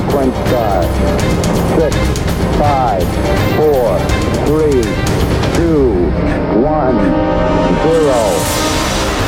sequence start. Six, five,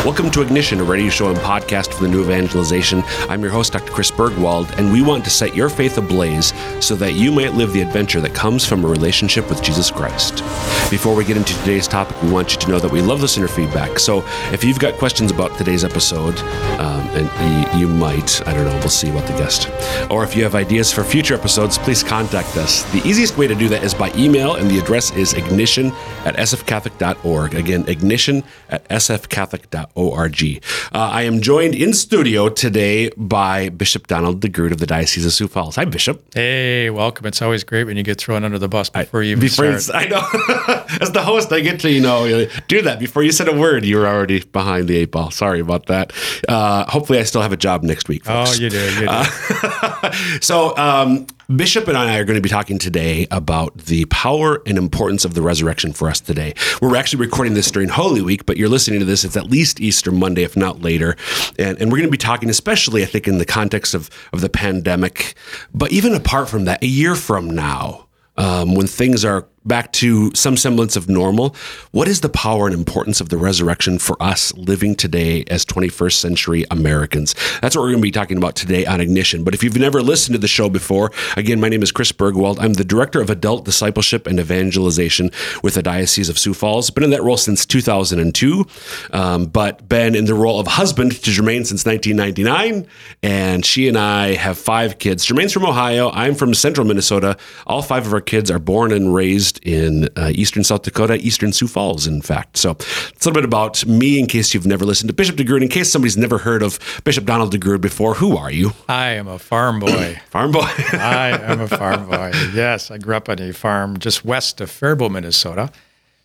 Welcome to Ignition, a radio show and podcast for the new evangelization. I'm your host, Dr. Chris Burgwald, and we want to set your faith ablaze so that you might live the adventure that comes from a relationship with Jesus Christ. Before we get into today's topic, we want you to know that we love listener feedback. So if you've got questions about today's episode, um, and you, you might, I don't know, we'll see what the guest, or if you have ideas for future episodes, please contact us. The easiest way to do that is by email, and the address is ignition at sfcatholic.org. Again, ignition at sfcatholic.org. O-R-G. Uh, I am joined in studio today by Bishop Donald DeGrood of the Diocese of Sioux Falls. Hi, Bishop. Hey, welcome. It's always great when you get thrown under the bus before you even before start. I know. As the host, I get to you know do that before you said a word. You were already behind the eight ball. Sorry about that. Uh, hopefully, I still have a job next week. Folks. Oh, you did. You did. Uh, so, um, Bishop and I are going to be talking today about the power and importance of the resurrection for us today. We're actually recording this during Holy Week, but you're listening to this, it's at least Easter Monday, if not later. And, and we're going to be talking, especially, I think, in the context of, of the pandemic, but even apart from that, a year from now, um, when things are back to some semblance of normal. What is the power and importance of the resurrection for us living today as 21st century Americans? That's what we're going to be talking about today on Ignition. But if you've never listened to the show before, again, my name is Chris Burgwald. I'm the Director of Adult Discipleship and Evangelization with the Diocese of Sioux Falls. Been in that role since 2002, um, but been in the role of husband to Jermaine since 1999. And she and I have five kids. Jermaine's from Ohio. I'm from central Minnesota. All five of our kids are born and raised in uh, eastern South Dakota, eastern Sioux Falls, in fact. So it's a little bit about me in case you've never listened to Bishop DeGrood. In case somebody's never heard of Bishop Donald DeGrood before, who are you? I am a farm boy. farm boy. I am a farm boy. Yes, I grew up on a farm just west of Faribault, Minnesota.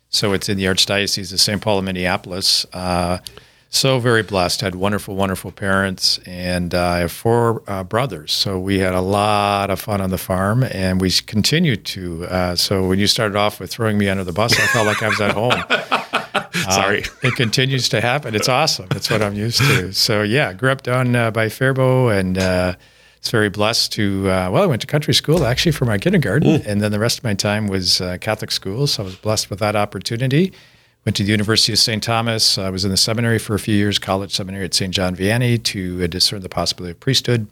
So it's in the Archdiocese of St. Paul and Minneapolis. Uh, so very blessed. Had wonderful, wonderful parents, and uh, I have four uh, brothers. So we had a lot of fun on the farm, and we continued to. Uh, so when you started off with throwing me under the bus, I felt like I was at home. Sorry, it continues to happen. It's awesome. It's what I'm used to. So yeah, grew up down uh, by Faribault, and uh, it's very blessed to. Uh, well, I went to country school actually for my kindergarten, mm. and then the rest of my time was Catholic school. So I was blessed with that opportunity. Went to the University of St. Thomas. I was in the seminary for a few years, college seminary at St. John Vianney to discern the possibility of priesthood.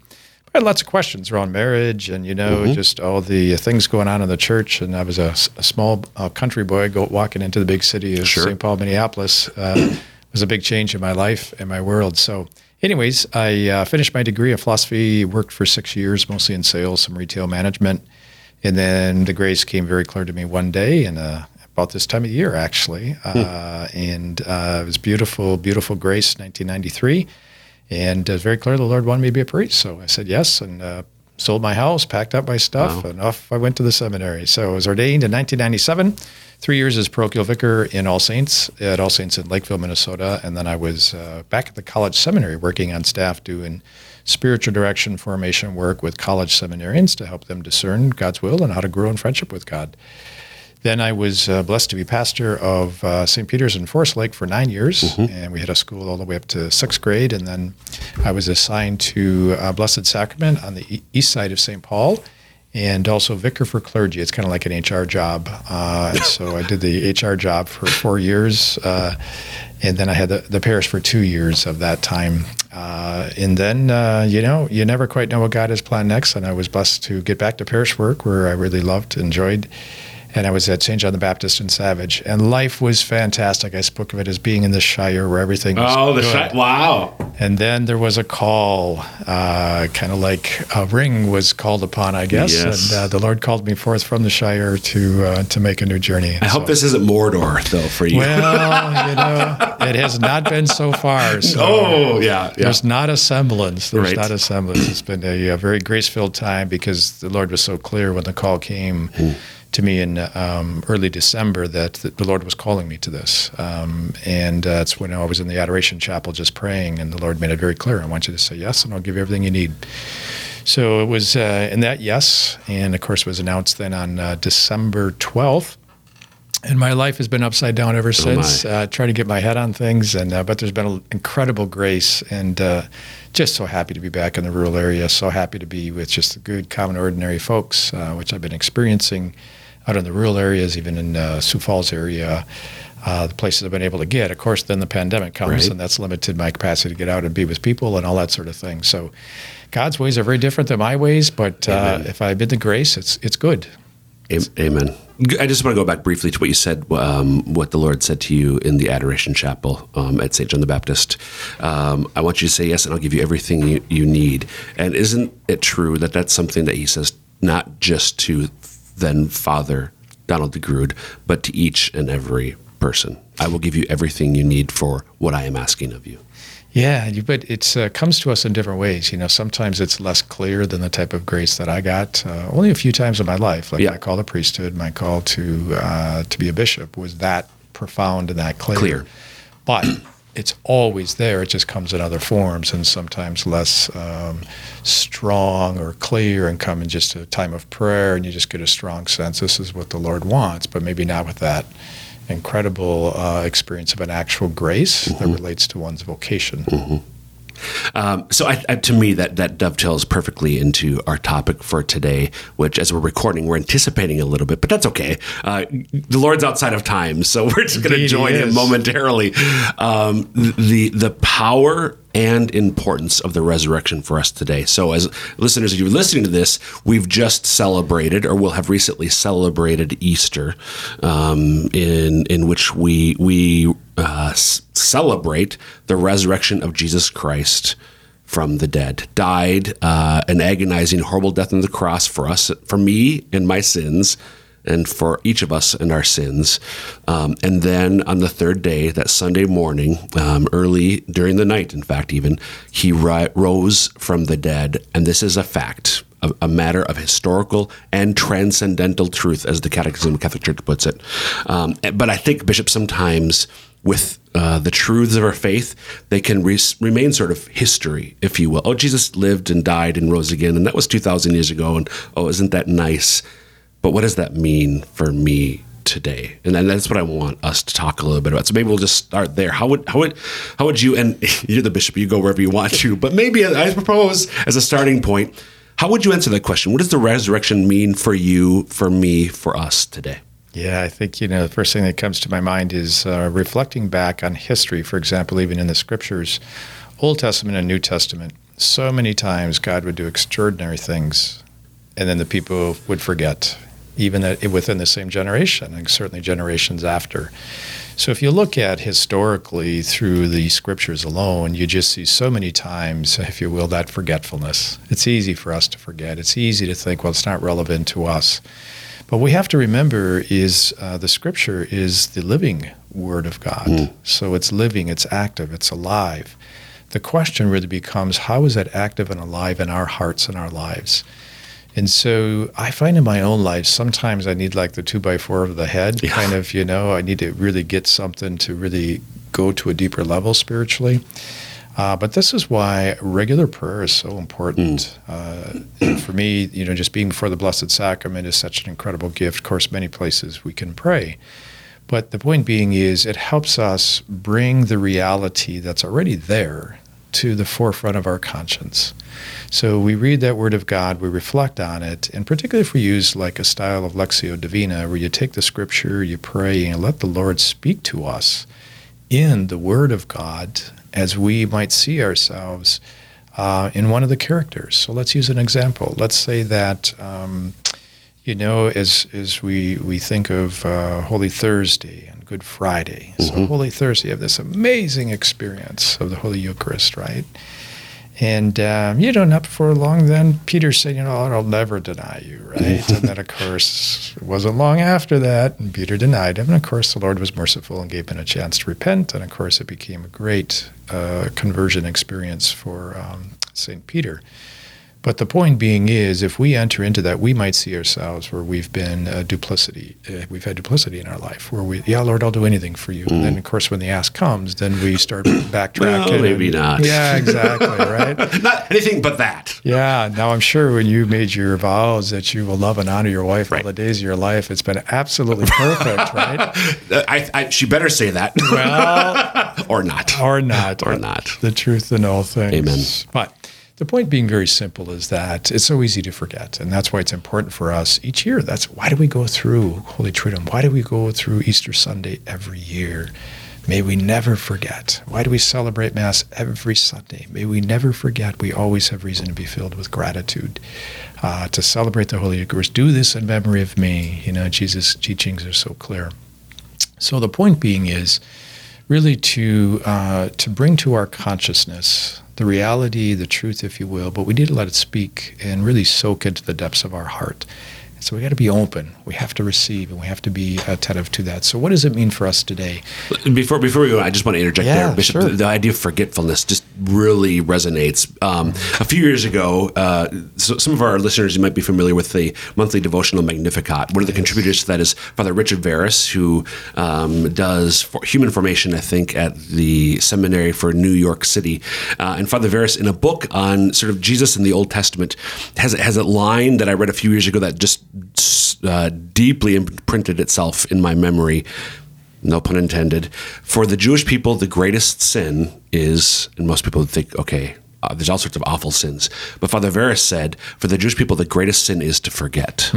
I had lots of questions around marriage and, you know, mm-hmm. just all the things going on in the church. And I was a, a small uh, country boy go, walking into the big city of sure. St. Paul, Minneapolis. Uh, was a big change in my life and my world. So, anyways, I uh, finished my degree in philosophy, worked for six years, mostly in sales, some retail management. And then the grace came very clear to me one day, and uh, about this time of year, actually. Hmm. Uh, and uh, it was beautiful, beautiful grace, 1993. And it was very clear the Lord wanted me to be a priest. So I said yes and uh, sold my house, packed up my stuff, wow. and off I went to the seminary. So I was ordained in 1997, three years as parochial vicar in All Saints, at All Saints in Lakeville, Minnesota. And then I was uh, back at the college seminary working on staff doing spiritual direction formation work with college seminarians to help them discern God's will and how to grow in friendship with God. Then I was uh, blessed to be pastor of uh, St. Peter's in Forest Lake for nine years, mm-hmm. and we had a school all the way up to sixth grade. And then I was assigned to uh, Blessed Sacrament on the e- east side of St. Paul, and also vicar for clergy. It's kind of like an HR job. Uh, so I did the HR job for four years, uh, and then I had the, the, parish for two years of that time. Uh, and then, you know, you never quite know what God has planned next. And I was blessed to get back to parish work, where I really loved, enjoyed and I was at St. John the Baptist in Savage, and life was fantastic. I spoke of it as being in the Shire where everything was oh, the Shire! Wow! And then there was a call, uh, kind of like a ring was called upon, I guess, yes. and uh, the Lord called me forth from the Shire to uh, to make a new journey. I so, hope this isn't Mordor, though, for you. Well, you know, it has not been so far. So oh, yeah, yeah. There's not a semblance. There's right. not a semblance. It's been a, a very grace-filled time because the Lord was so clear when the call came. Mm to me in um, early December that the Lord was calling me to this. Um, and uh, that's when I was in the Adoration Chapel just praying, and the Lord made it very clear I want you to say yes, and I'll give you everything you need. So it was uh, in that yes, and of course, was announced then on uh, December 12th. and my life has been upside down ever since. my. uh, trying to get my head on things, and uh, but there's been an incredible grace, and uh, just so happy to be back in the rural area. So happy to be with just the good, common, ordinary folks, uh, which I've been experiencing out in the rural areas, even in uh, Sioux Falls area. Uh, the places I've been able to get. Of course, then the pandemic comes, Right. and that's limited my capacity to get out and be with people and all that sort of thing. So, God's ways are very different than my ways, but uh, if I've been the grace, it's it's good. Amen. I just want to go back briefly to what you said, um, what the Lord said to you in the Adoration Chapel um, at St. John the Baptist. Um, I want you to say yes, and I'll give you everything you, you need. And isn't it true that that's something that He says not just to then Father Donald DeGrood, but to each and every person? I will give you everything you need for what I am asking of you. Yeah, but it uh, comes to us in different ways. You know, sometimes it's less clear than the type of grace that I got. Uh, only a few times in my life, like Yeah. my call to priesthood, my call to uh, to be a bishop, was that profound and that clear. Clear. But it's always there. It just comes in other forms, and sometimes less um, strong or clear, and come in just a time of prayer, and you just get a strong sense this is what the Lord wants, but maybe not with that incredible uh, experience of an actual grace that relates to one's vocation. Um, so, I, I, to me, that that dovetails perfectly into our topic for today, which, as we're recording, we're anticipating a little bit, but that's okay. Uh, the Lord's outside of time, so we're just going to join him momentarily. Um, the the power and importance of the resurrection for us today. So, as listeners, if you're listening to this, we've just celebrated, or will have recently celebrated Easter, um, in in which we we uh, celebrate the resurrection of Jesus Christ from the dead, died uh, an agonizing, horrible death on the cross for us, for me and my sins, and for each of us and our sins. Um, and then on the third day, that Sunday morning, um, early during the night, in fact, even, he ri- rose from the dead. And this is a fact. A, matter of historical and transcendental truth, as the Catechism of the Catholic Church puts it. Um, but I think, Bishop, sometimes with uh, the truths of our faith, they can re- remain sort of history, if you will. Oh, Jesus lived and died and rose again, and that was 2,000 years ago, and oh, isn't that nice? But what does that mean for me today? And then that's what I want us to talk a little bit about. So maybe we'll just start there. How would how would how would you? And you're the bishop. You go wherever you want to. But maybe I propose as a starting point. How would you answer that question? What does the resurrection mean for you, for me, for us today? Yeah, I think you know the first thing that comes to my mind is uh, reflecting back on history. For example, even in the scriptures, Old Testament and New Testament, so many times God would do extraordinary things, and then the people would forget, even that within the same generation, and certainly generations after. So if you look at historically through the scriptures alone, you just see so many times, if you will, that forgetfulness. It's easy for us to forget. It's easy to think, well, it's not relevant to us. But what we have to remember is uh, the scripture is the living word of God. So it's living, it's active, it's alive. The question really becomes how is that active and alive in our hearts and our lives? And so I find in my own life, sometimes I need like the two by four of the head, Yeah. kind of, you know, I need to really get something to really go to a deeper level spiritually. Uh, but this is why regular prayer is so important. Uh, for me, you know, just being before the Blessed Sacrament is such an incredible gift. Of course, many places we can pray. But the point being is, it helps us bring the reality that's already there to the forefront of our conscience. So we read that Word of God, we reflect on it, and particularly if we use like a style of Lectio Divina, where you take the Scripture, you pray, and let the Lord speak to us in the Word of God as we might see ourselves uh, in one of the characters. So let's use an example. Let's say that. Um, you know, as as we we think of uh, Holy Thursday and Good Friday, so Holy Thursday, you have this amazing experience of the Holy Eucharist, right? And um, you know, not for long, then Peter said, "You know, I'll never deny you," right? and then, of course, it wasn't long after that, and Peter denied him. And of course, the Lord was merciful and gave him a chance to repent. And of course, it became a great conversion experience for um, Saint Peter. But the point being is, if we enter into that, we might see ourselves where we've been uh, duplicity. Uh, we've had duplicity in our life, where we, yeah, Lord, I'll do anything for you. And then, of course, when the ask comes, then we start backtracking. Well, maybe and- not. Yeah, exactly. Right. Not anything but that. Yeah. Now I'm sure when you made your vows that you will love and honor your wife Right. all the days of your life, it's been absolutely perfect, right? I, I, she better say that Well, or not. or not, Or not. The truth in all things. Amen. But the point being very simple is that it's so easy to forget, and that's why it's important for us each year. That's why do we go through Holy Triduum? Why do we go through Easter Sunday every year? May we never forget. Why do we celebrate Mass every Sunday? May we never forget. We always have reason to be filled with gratitude. Uh, to celebrate the Holy Eucharist, do this in memory of me. You know, Jesus' teachings are so clear. So the point being is really to uh, to bring to our consciousness the reality, the truth, if you will, but we need to let it speak and really soak into the depths of our heart. So we got to be open. We have to receive, and we have to be attentive to that. So what does it mean for us today? Before before we go, I just want to interject Yeah, there, Bishop. sure. The, the idea of forgetfulness just really resonates. Um, a few years ago, uh, so some of our listeners you might be familiar with the monthly devotional Magnificat. One of the contributors to that is Father Richard Veras, who um, does for human formation, I think, at the seminary for New York City. Uh, and Father Veras, in a book on sort of Jesus in the Old Testament, has has a line that I read a few years ago that just uh, deeply imprinted itself in my memory no pun intended. For the Jewish people, the greatest sin is, and most people would think, okay, uh, there's all sorts of awful sins. But Father Veras said, for the Jewish people, the greatest sin is to forget.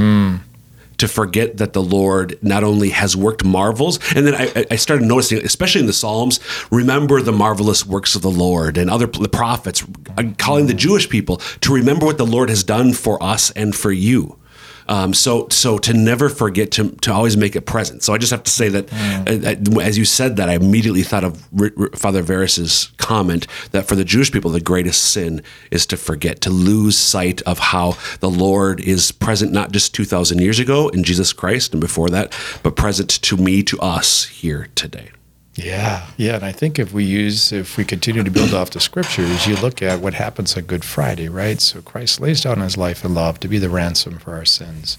To forget that the Lord not only has worked marvels, and then I, I started noticing, especially in the Psalms, remember the marvelous works of the Lord, and other the prophets uh, calling the Jewish people to remember what the Lord has done for us and for you. Um, so, so to never forget to, to always make it present. So I just have to say that, uh, uh, as you said that, I immediately thought of R- R- Father Veras's comment that for the Jewish people, the greatest sin is to forget, to lose sight of how the Lord is present, not just two thousand years ago in Jesus Christ and before that, but present to me, to us here today. Yeah, yeah, and I think if we use, if we continue to build off the scriptures, you look at what happens on Good Friday, right? So Christ lays down His life in love to be the ransom for our sins,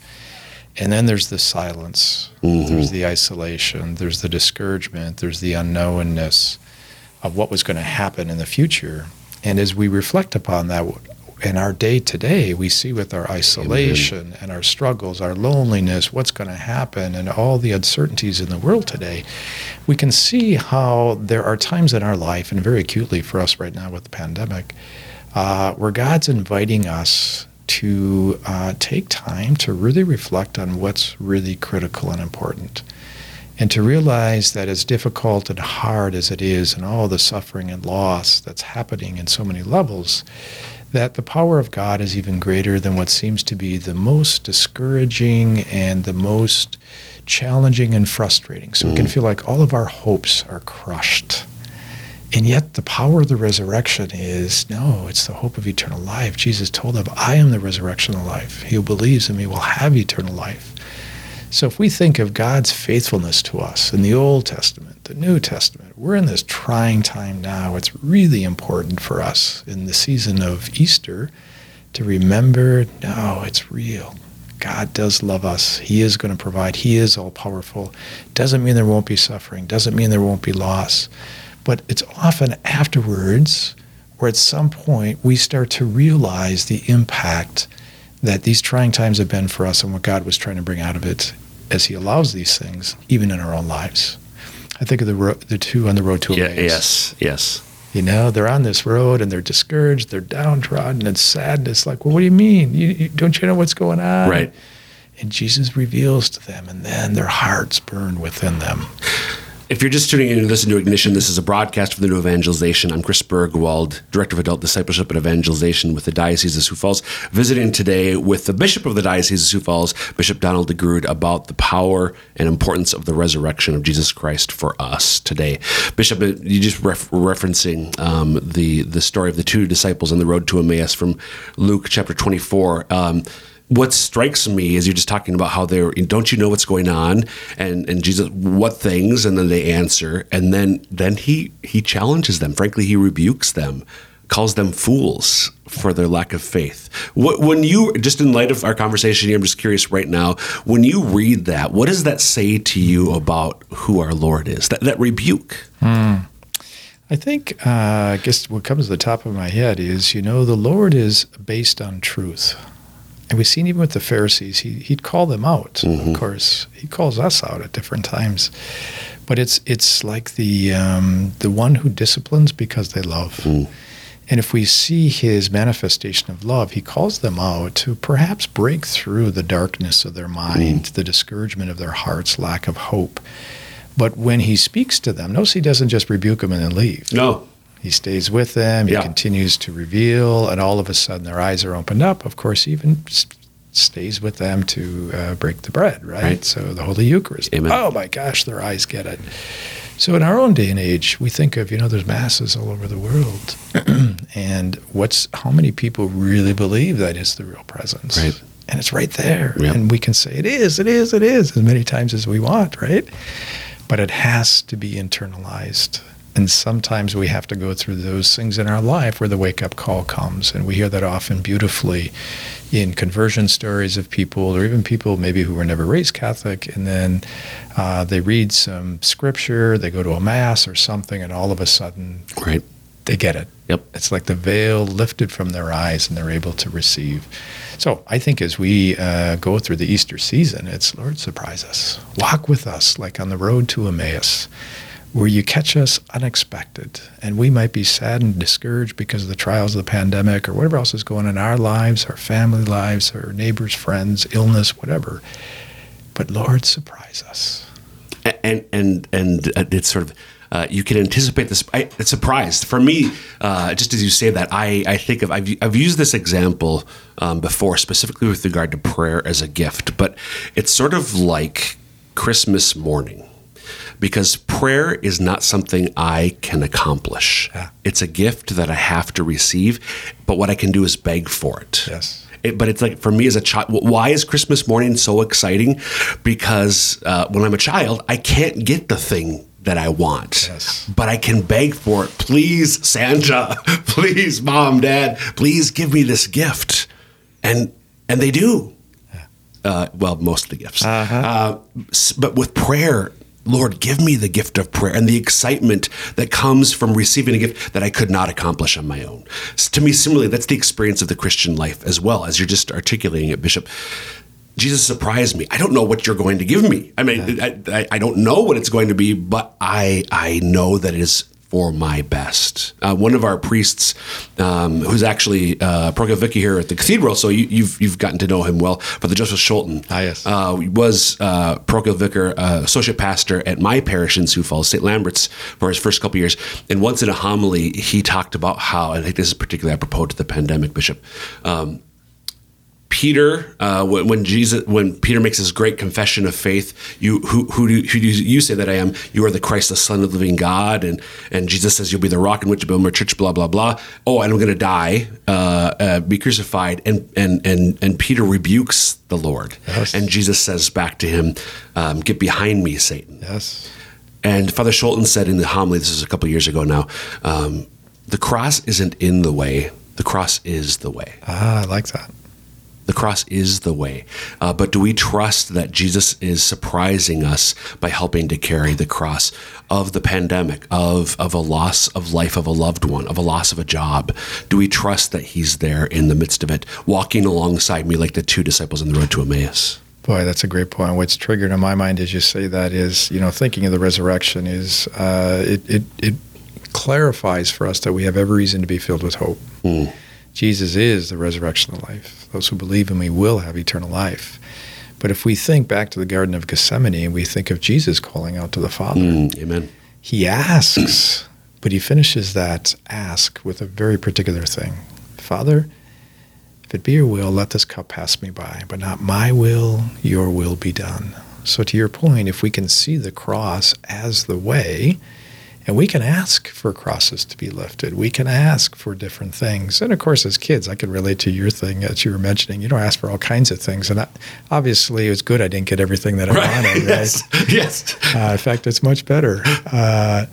and then there's the silence, mm-hmm. there's the isolation, there's the discouragement, there's the unknownness of what was going to happen in the future, and as we reflect upon that in our day to day, we see with our isolation and our struggles, our loneliness, what's going to happen, and all the uncertainties in the world today, we can see how there are times in our life, and very acutely for us right now with the pandemic, uh, where God's inviting us to uh, take time to really reflect on what's really critical and important. And to realize that as difficult and hard as it is, and all the suffering and loss that's happening in so many levels, that the power of God is even greater than what seems to be the most discouraging and the most challenging and frustrating. So we can mm. feel like all of our hopes are crushed. And yet, the power of the resurrection is no, it's the hope of eternal life. Jesus told them, I am the resurrection and life. He who believes in me will have eternal life. So, if we think of God's faithfulness to us in the Old Testament, the New Testament, we're in this trying time now. It's really important for us in the season of Easter to remember no, it's real. God does love us. He is going to provide. He is all powerful. Doesn't mean there won't be suffering, doesn't mean there won't be loss. But it's often afterwards, or at some point, we start to realize the impact that these trying times have been for us and what God was trying to bring out of it as He allows these things, even in our own lives. I think of the ro- the two on the road to Yeah, Emmaus. yes, yes. You know, they're on this road and they're discouraged, they're downtrodden, and sadness. Like, well, what do you mean? You, you, don't you know what's going on? Right. And Jesus reveals to them, and then their hearts burn within them. If you're just tuning in to listen to Ignition, this is a broadcast for the New Evangelization. I'm Chris Burgwald, Director of Adult Discipleship and Evangelization with the Diocese of Sioux Falls, visiting today with the Bishop of the Diocese of Sioux Falls, Bishop Donald DeGrood, about the power and importance of the resurrection of Jesus Christ for us today. Bishop, uh, you just ref- referencing um, the the story of the two disciples on the road to Emmaus from Luke chapter 24. Um, what strikes me is you're just talking about how they're don't you know what's going on and and jesus what things and then they answer and then then he he challenges them frankly he rebukes them calls them fools for their lack of faith. When you, just in light of our conversation here, I'm just curious right now, when you read that, what does that say to you about who our Lord is? That, that rebuke? I think, uh, I guess what comes to the top of my head is, you know, the Lord is based on truth. And we've seen even with the Pharisees, he, he'd call them out. Of mm-hmm. course, he calls us out at different times. But it's it's like the um, the one who disciplines because they love. Hmm. And if we see his manifestation of love, he calls them out to perhaps break through the darkness of their mind, hmm. the discouragement of their hearts, lack of hope. But when he speaks to them, notice he doesn't just rebuke them and then leave. No. He stays with them. He Yeah. continues to reveal, and all of a sudden their eyes are opened up. Of course, he even stays with them to uh, break the bread, right? Right. So the Holy Eucharist. Amen. Oh my gosh, their eyes get it. So in our own day and age, we think of you know there's masses all over the world, and what's how many people really believe that is the real presence? Right. And it's right there, Yep. and we can say it is, it is, it is, as many times as we want, right? But it has to be internalized. And sometimes we have to go through those things in our life where the wake up call comes. And we hear that often beautifully in conversion stories of people, or even people maybe who were never raised Catholic. And then uh, they read some scripture, they go to a mass or something, and all of a sudden Right. they get it. Yep. It's like the veil lifted from their eyes and they're able to receive. So I think as we uh, go through the Easter season, it's Lord, surprise us. Walk with us like on the road to Emmaus, where you catch us unexpected. And we might be sad and discouraged because of the trials of the pandemic or whatever else is going on in our lives, our family lives, our neighbors, friends, illness, whatever. But Lord, surprise us. and and and uh, it's sort of uh, you can anticipate this. It's surprised for me. Uh, just as you say that, I, I think of I've, I've used this example um, before, specifically with regard to prayer as a gift, but it's sort of like Christmas morning. Because prayer is not something I can accomplish. Yeah. It's a gift that I have to receive, but what I can do is beg for it. Yes. It, but it's like for me as a child, why is Christmas morning so exciting? Because uh, when I'm a child, I can't get the thing that I want, Yes. but I can beg for it. Please, Santa, please, mom, dad, please give me this gift, and and they do. Uh, well, most of the gifts. Uh, s- but with prayer, Lord, give me the gift of prayer and the excitement that comes from receiving a gift that I could not accomplish on my own. To me, similarly, that's the experience of the Christian life as well, as you're just articulating it, Bishop. Jesus surprised me. I don't know what you're going to give me. I mean, I, I, I don't know what it's going to be, but I I know that it is for my best. Uh, one of our priests, um, who's actually uh, here at the cathedral, so you, you've you've gotten to know him well. But the Joseph Schulten, Ah, yes. uh, was uh, Vicar, uh, associate pastor at my parish in Sioux Falls, St. Lambert's, for his first couple years. And once in a homily, he talked about how, and I think this is particularly apropos to the pandemic, Bishop. Um, Peter, uh, when, when Jesus, when Peter makes his great confession of faith, you who who do, who do you say that I am? You are the Christ, the Son of the Living God, and and Jesus says you'll be the rock in which I build my church. Blah blah blah. Oh, and I'm going to die, uh, uh, be crucified, and and and and Peter rebukes the Lord, Yes. and Jesus says back to him, um, "Get behind me, Satan." Yes. And Father Schulten said in the homily, this is a couple years ago now, um, the cross isn't in the way; the cross is the way. Ah, I like that. The cross is the way. Uh, but do we trust that Jesus is surprising us by helping to carry the cross of the pandemic, of, of a loss of life of a loved one, of a loss of a job? Do we trust that he's there in the midst of it, walking alongside me like the two disciples on the road to Emmaus? Boy, that's a great point. What's triggered in my mind as you say that is, you know, thinking of the resurrection is uh, it, it it clarifies for us that we have every reason to be filled with hope. Mm. Jesus is the resurrection of life. Those who believe in me will have eternal life. But if we think back to the Garden of Gethsemane and we think of Jesus calling out to the Father, Mm, amen. he asks, but he finishes that ask with a very particular thing Father, if it be your will, let this cup pass me by, but not my will, your will be done. So, to your point, if we can see the cross as the way, and we can ask for crosses to be lifted. We can ask for different things. And of course, as kids, I can relate to your thing that you were mentioning. You don't ask for all kinds of things. And I, obviously, it was good I didn't get everything that I wanted. Right? yes. Yes. Uh, in fact, it's much better. Uh,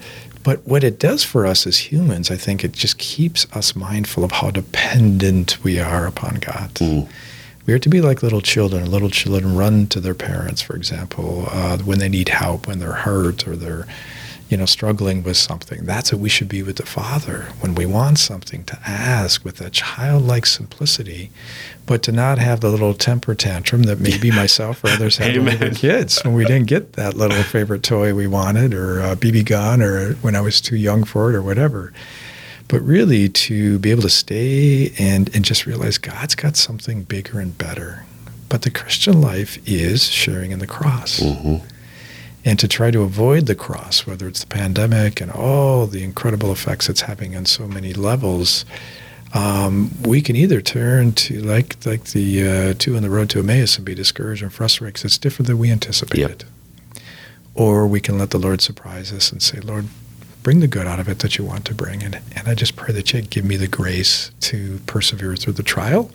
But what it does for us as humans, I think it just keeps us mindful of how dependent we are upon God. Mm. We are to be like little children. Little children run to their parents, for example, uh, when they need help, when they're hurt or they're, you know, struggling with something. That's what we should be with the Father when we want something to ask with a childlike simplicity, but to not have the little temper tantrum that maybe myself or others had when we were kids when we didn't get that little favorite toy we wanted or uh, a BB gun or when I was too young for it or whatever but really to be able to stay and, and just realize God's got something bigger and better. But the Christian life is sharing in the cross. Mm-hmm. And to try to avoid the cross, whether it's the pandemic and all the incredible effects it's having on so many levels, um, we can either turn to like like the uh, two on the road to Emmaus and be discouraged and frustrated because it's different than we anticipated, or we can let the Lord surprise us and say, Lord, bring the good out of it that you want to bring. And, and I just pray that you give me the grace to persevere through the trial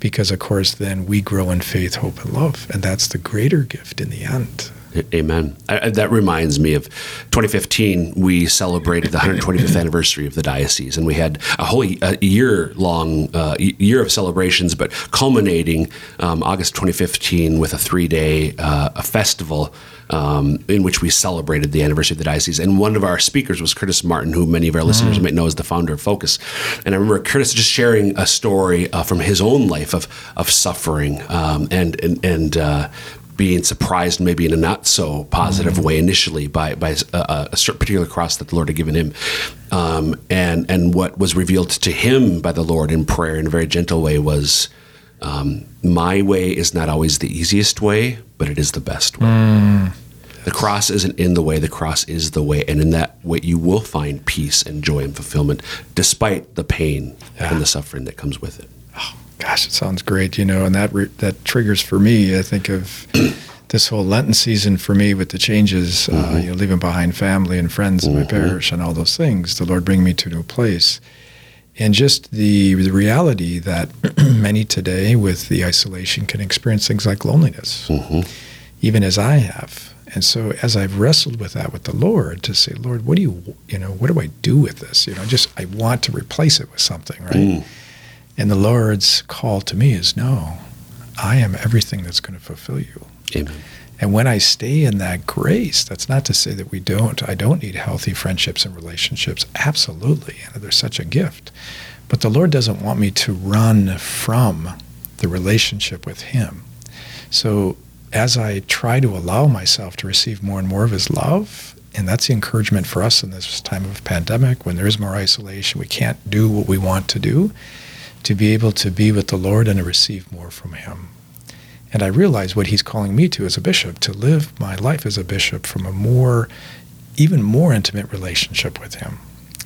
because, of course, then we grow in faith, hope, and love. And that's the greater gift in the end. Amen. I, that reminds me of 2015. We celebrated the 125th anniversary of the diocese, and we had a whole a year long uh, year of celebrations, but culminating um, August 2015 with a three day uh, a festival. Um, in which we celebrated the anniversary of the diocese. And one of our speakers was Curtis Martin, who many of our listeners might know as the founder of Focus. And I remember Curtis just sharing a story uh, from his own life of of suffering um, and and and uh, being surprised maybe in a not so positive way initially by by a, a certain particular cross that the Lord had given him, um, and and what was revealed to him by the Lord in prayer in a very gentle way was. Um, my way is not always the easiest way, but it is the best way. The cross isn't in the way, the cross is the way. And in that way, you will find peace and joy and fulfillment despite the pain and the suffering that comes with it. Gosh, it sounds great, you know, and that re- that triggers for me. I think of this whole Lenten season for me with the changes, uh, mm-hmm. you know, leaving behind family and friends in my mm-hmm. parish and all those things. The Lord bring me to a new place, and just the the reality that many today with the isolation can experience things like loneliness, mm-hmm. even as I have. And so, as I've wrestled with that with the Lord, to say, Lord, what do you, you know, what do I do with this? You know, I just I want to replace it with something, right? Mm. And the Lord's call to me is no, I am everything that's going to fulfill you. Amen. And when I stay in that grace, that's not to say that we don't. I don't need healthy friendships and relationships. Absolutely. And they're such a gift. But the Lord doesn't want me to run from the relationship with Him. So as I try to allow myself to receive more and more of His love, and that's the encouragement for us in this time of pandemic when there is more isolation, we can't do what we want to do, to be able to be with the Lord and to receive more from Him. And I realize what he's calling me to as a bishop, to live my life as a bishop from a more, even more intimate relationship with him.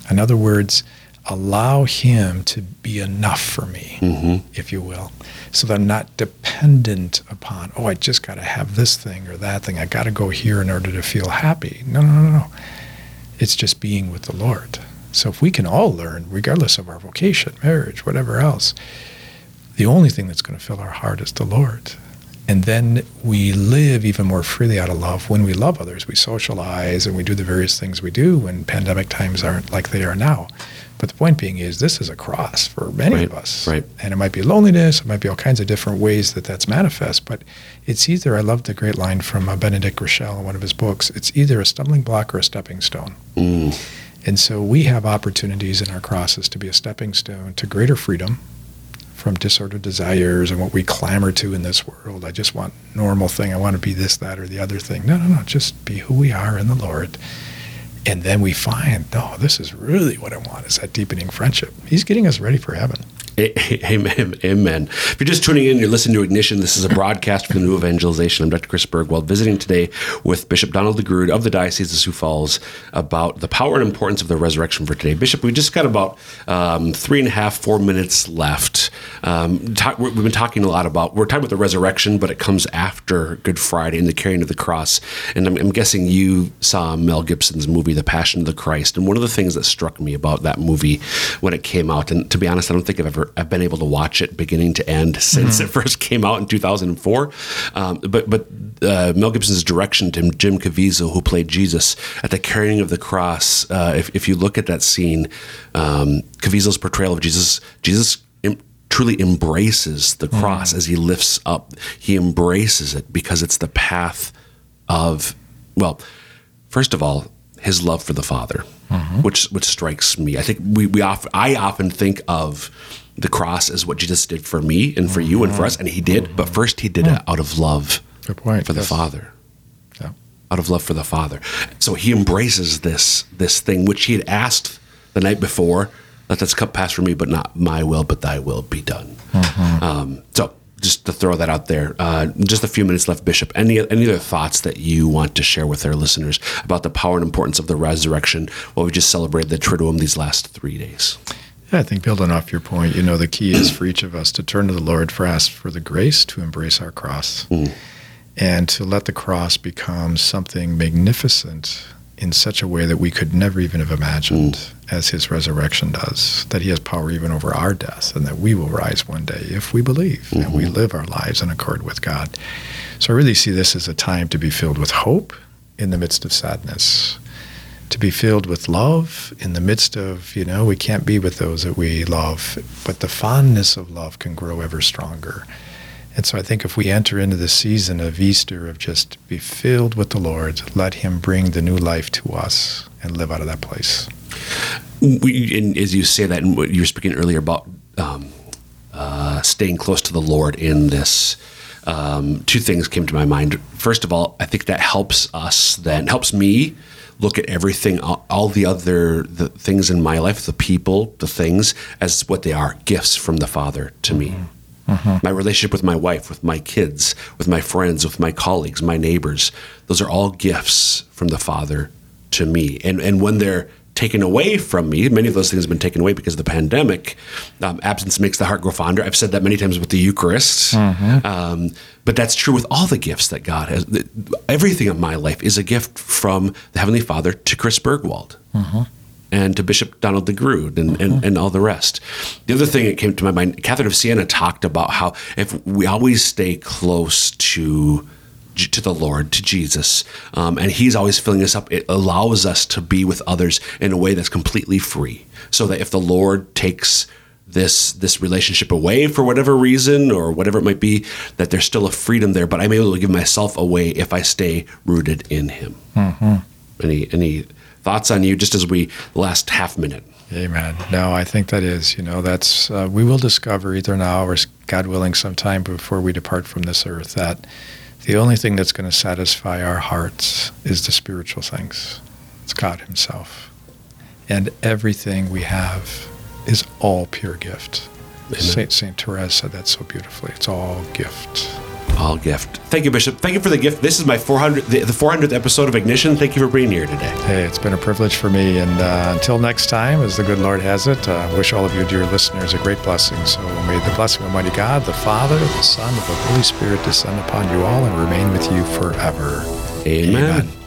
In other words, allow him to be enough for me, mm-hmm. if you will, so that I'm not dependent upon, oh, I just got to have this thing or that thing. I got to go here in order to feel happy. No, no, no, no. It's just being with the Lord. So if we can all learn, regardless of our vocation, marriage, whatever else, the only thing that's going to fill our heart is the Lord. And then we live even more freely out of love. When we love others, we socialize and we do the various things we do when pandemic times aren't like they are now. But the point being is, this is a cross for many Right, of us. right. And it might be loneliness, it might be all kinds of different ways that that's manifest. But it's either, I love the great line from uh, Benedict Groeschel in one of his books, it's either a stumbling block or a stepping stone. Mm. And so we have opportunities in our crosses to be a stepping stone to greater freedom from disordered desires and what we clamor to in this world. I just want normal thing. I want to be this, that, or the other thing. No, no, no. Just be who we are in the Lord. And then we find, no, this is really what I want is that deepening friendship. He's getting us ready for heaven. Amen. Amen. If you're just tuning in, you're listening to Ignition. This is a broadcast from the New Evangelization. I'm Dr. Chris Burgwald, visiting today with Bishop Donald DeGrood of the Diocese of Sioux Falls about the power and importance of the resurrection for today. Bishop, we just got about um, three and a half, four minutes left. Um, talk, we've been talking a lot about, we're talking about the resurrection, but it comes after Good Friday and the carrying of the cross. And I'm, I'm guessing you saw Mel Gibson's movie, The Passion of the Christ. And one of the things that struck me about that movie when it came out, and to be honest, I don't think I've ever have been able to watch it beginning to end since it first came out in 2004. Um, but but uh, Mel Gibson's direction to Jim Caviezel, who played Jesus at the carrying of the cross, uh, if, if you look at that scene, um, Caviezel's portrayal of Jesus, Jesus truly embraces the cross as he lifts up. He embraces it because it's the path of, well, first of all, his love for the Father, which which strikes me. I think we we often I often think of the cross is what Jesus did for me and for you and for us, and he did. But first, he did it out of love point. for the Father Yeah. out of love for the Father. So he embraces this this thing which he had asked the night before. Let this cup pass from me, but not my will, but Thy will be done. Um, so just to throw that out there. Uh, just a few minutes left, Bishop. Any any other thoughts that you want to share with our listeners about the power and importance of the resurrection? Well, we just celebrated the Triduum these last three days. I think building off your point, you know, the key is for each of us to turn to the Lord for ask for the grace to embrace our cross hmm. and to let the cross become something magnificent in such a way that we could never even have imagined hmm. as his resurrection does, that he has power even over our death and that we will rise one day if we believe and we hmm. live our lives in accord with God. So I really see this as a time to be filled with hope in the midst of sadness to be filled with love in the midst of, you know, we can't be with those that we love, but the fondness of love can grow ever stronger. And so I think if we enter into the season of Easter of just be filled with the Lord, let Him bring the new life to us and live out of that place. we, and as you say that, and what you were speaking earlier about um, uh, staying close to the Lord in this, um, two things came to my mind. First of all, I think that helps us then, helps me look at everything, all, all the other the things in my life, the people, the things, as what they are gifts from the Father to me. Mm-hmm. My relationship with my wife, with my kids, with my friends, with my colleagues, my neighbors, those are all gifts from the Father to me. And and when they're taken away from me, many of those things have been taken away because of the pandemic. Um, absence makes the heart grow fonder. I've said that many times with the Eucharist. Um, but that's true with all the gifts that God has. Everything in my life is a gift from the Heavenly Father to Chris Burgwald and to Bishop Donald DeGrood and, and, and all the rest. The other thing that came to my mind, Catherine of Siena talked about how if we always stay close to to the Lord, to Jesus, um, and He's always filling us up, it allows us to be with others in a way that's completely free. So that if the Lord takes this this relationship away for whatever reason or whatever it might be, that there's still a freedom there. But I'm able to give myself away if I stay rooted in Him. Any any thoughts on you just as we last half minute? Amen. No, I think that is, you know, that's, uh, we will discover either now or God willing sometime before we depart from this earth that the only thing that's going to satisfy our hearts is the spiritual things. It's God Himself. And everything we have is all pure gift. Saint Saint Therese said that so beautifully. It's all gift. All gift. Thank you, Bishop. Thank you for the gift. This is my 400 the, the 400th episode of Ignition. Thank you for being here today. Hey, it's been a privilege for me. And uh, until next time, as the good Lord has it, uh, I wish all of you, dear listeners, a great blessing. So may the blessing of Almighty God, the Father, the Son, and the Holy Spirit descend upon you all and remain with you forever. Amen. Amen.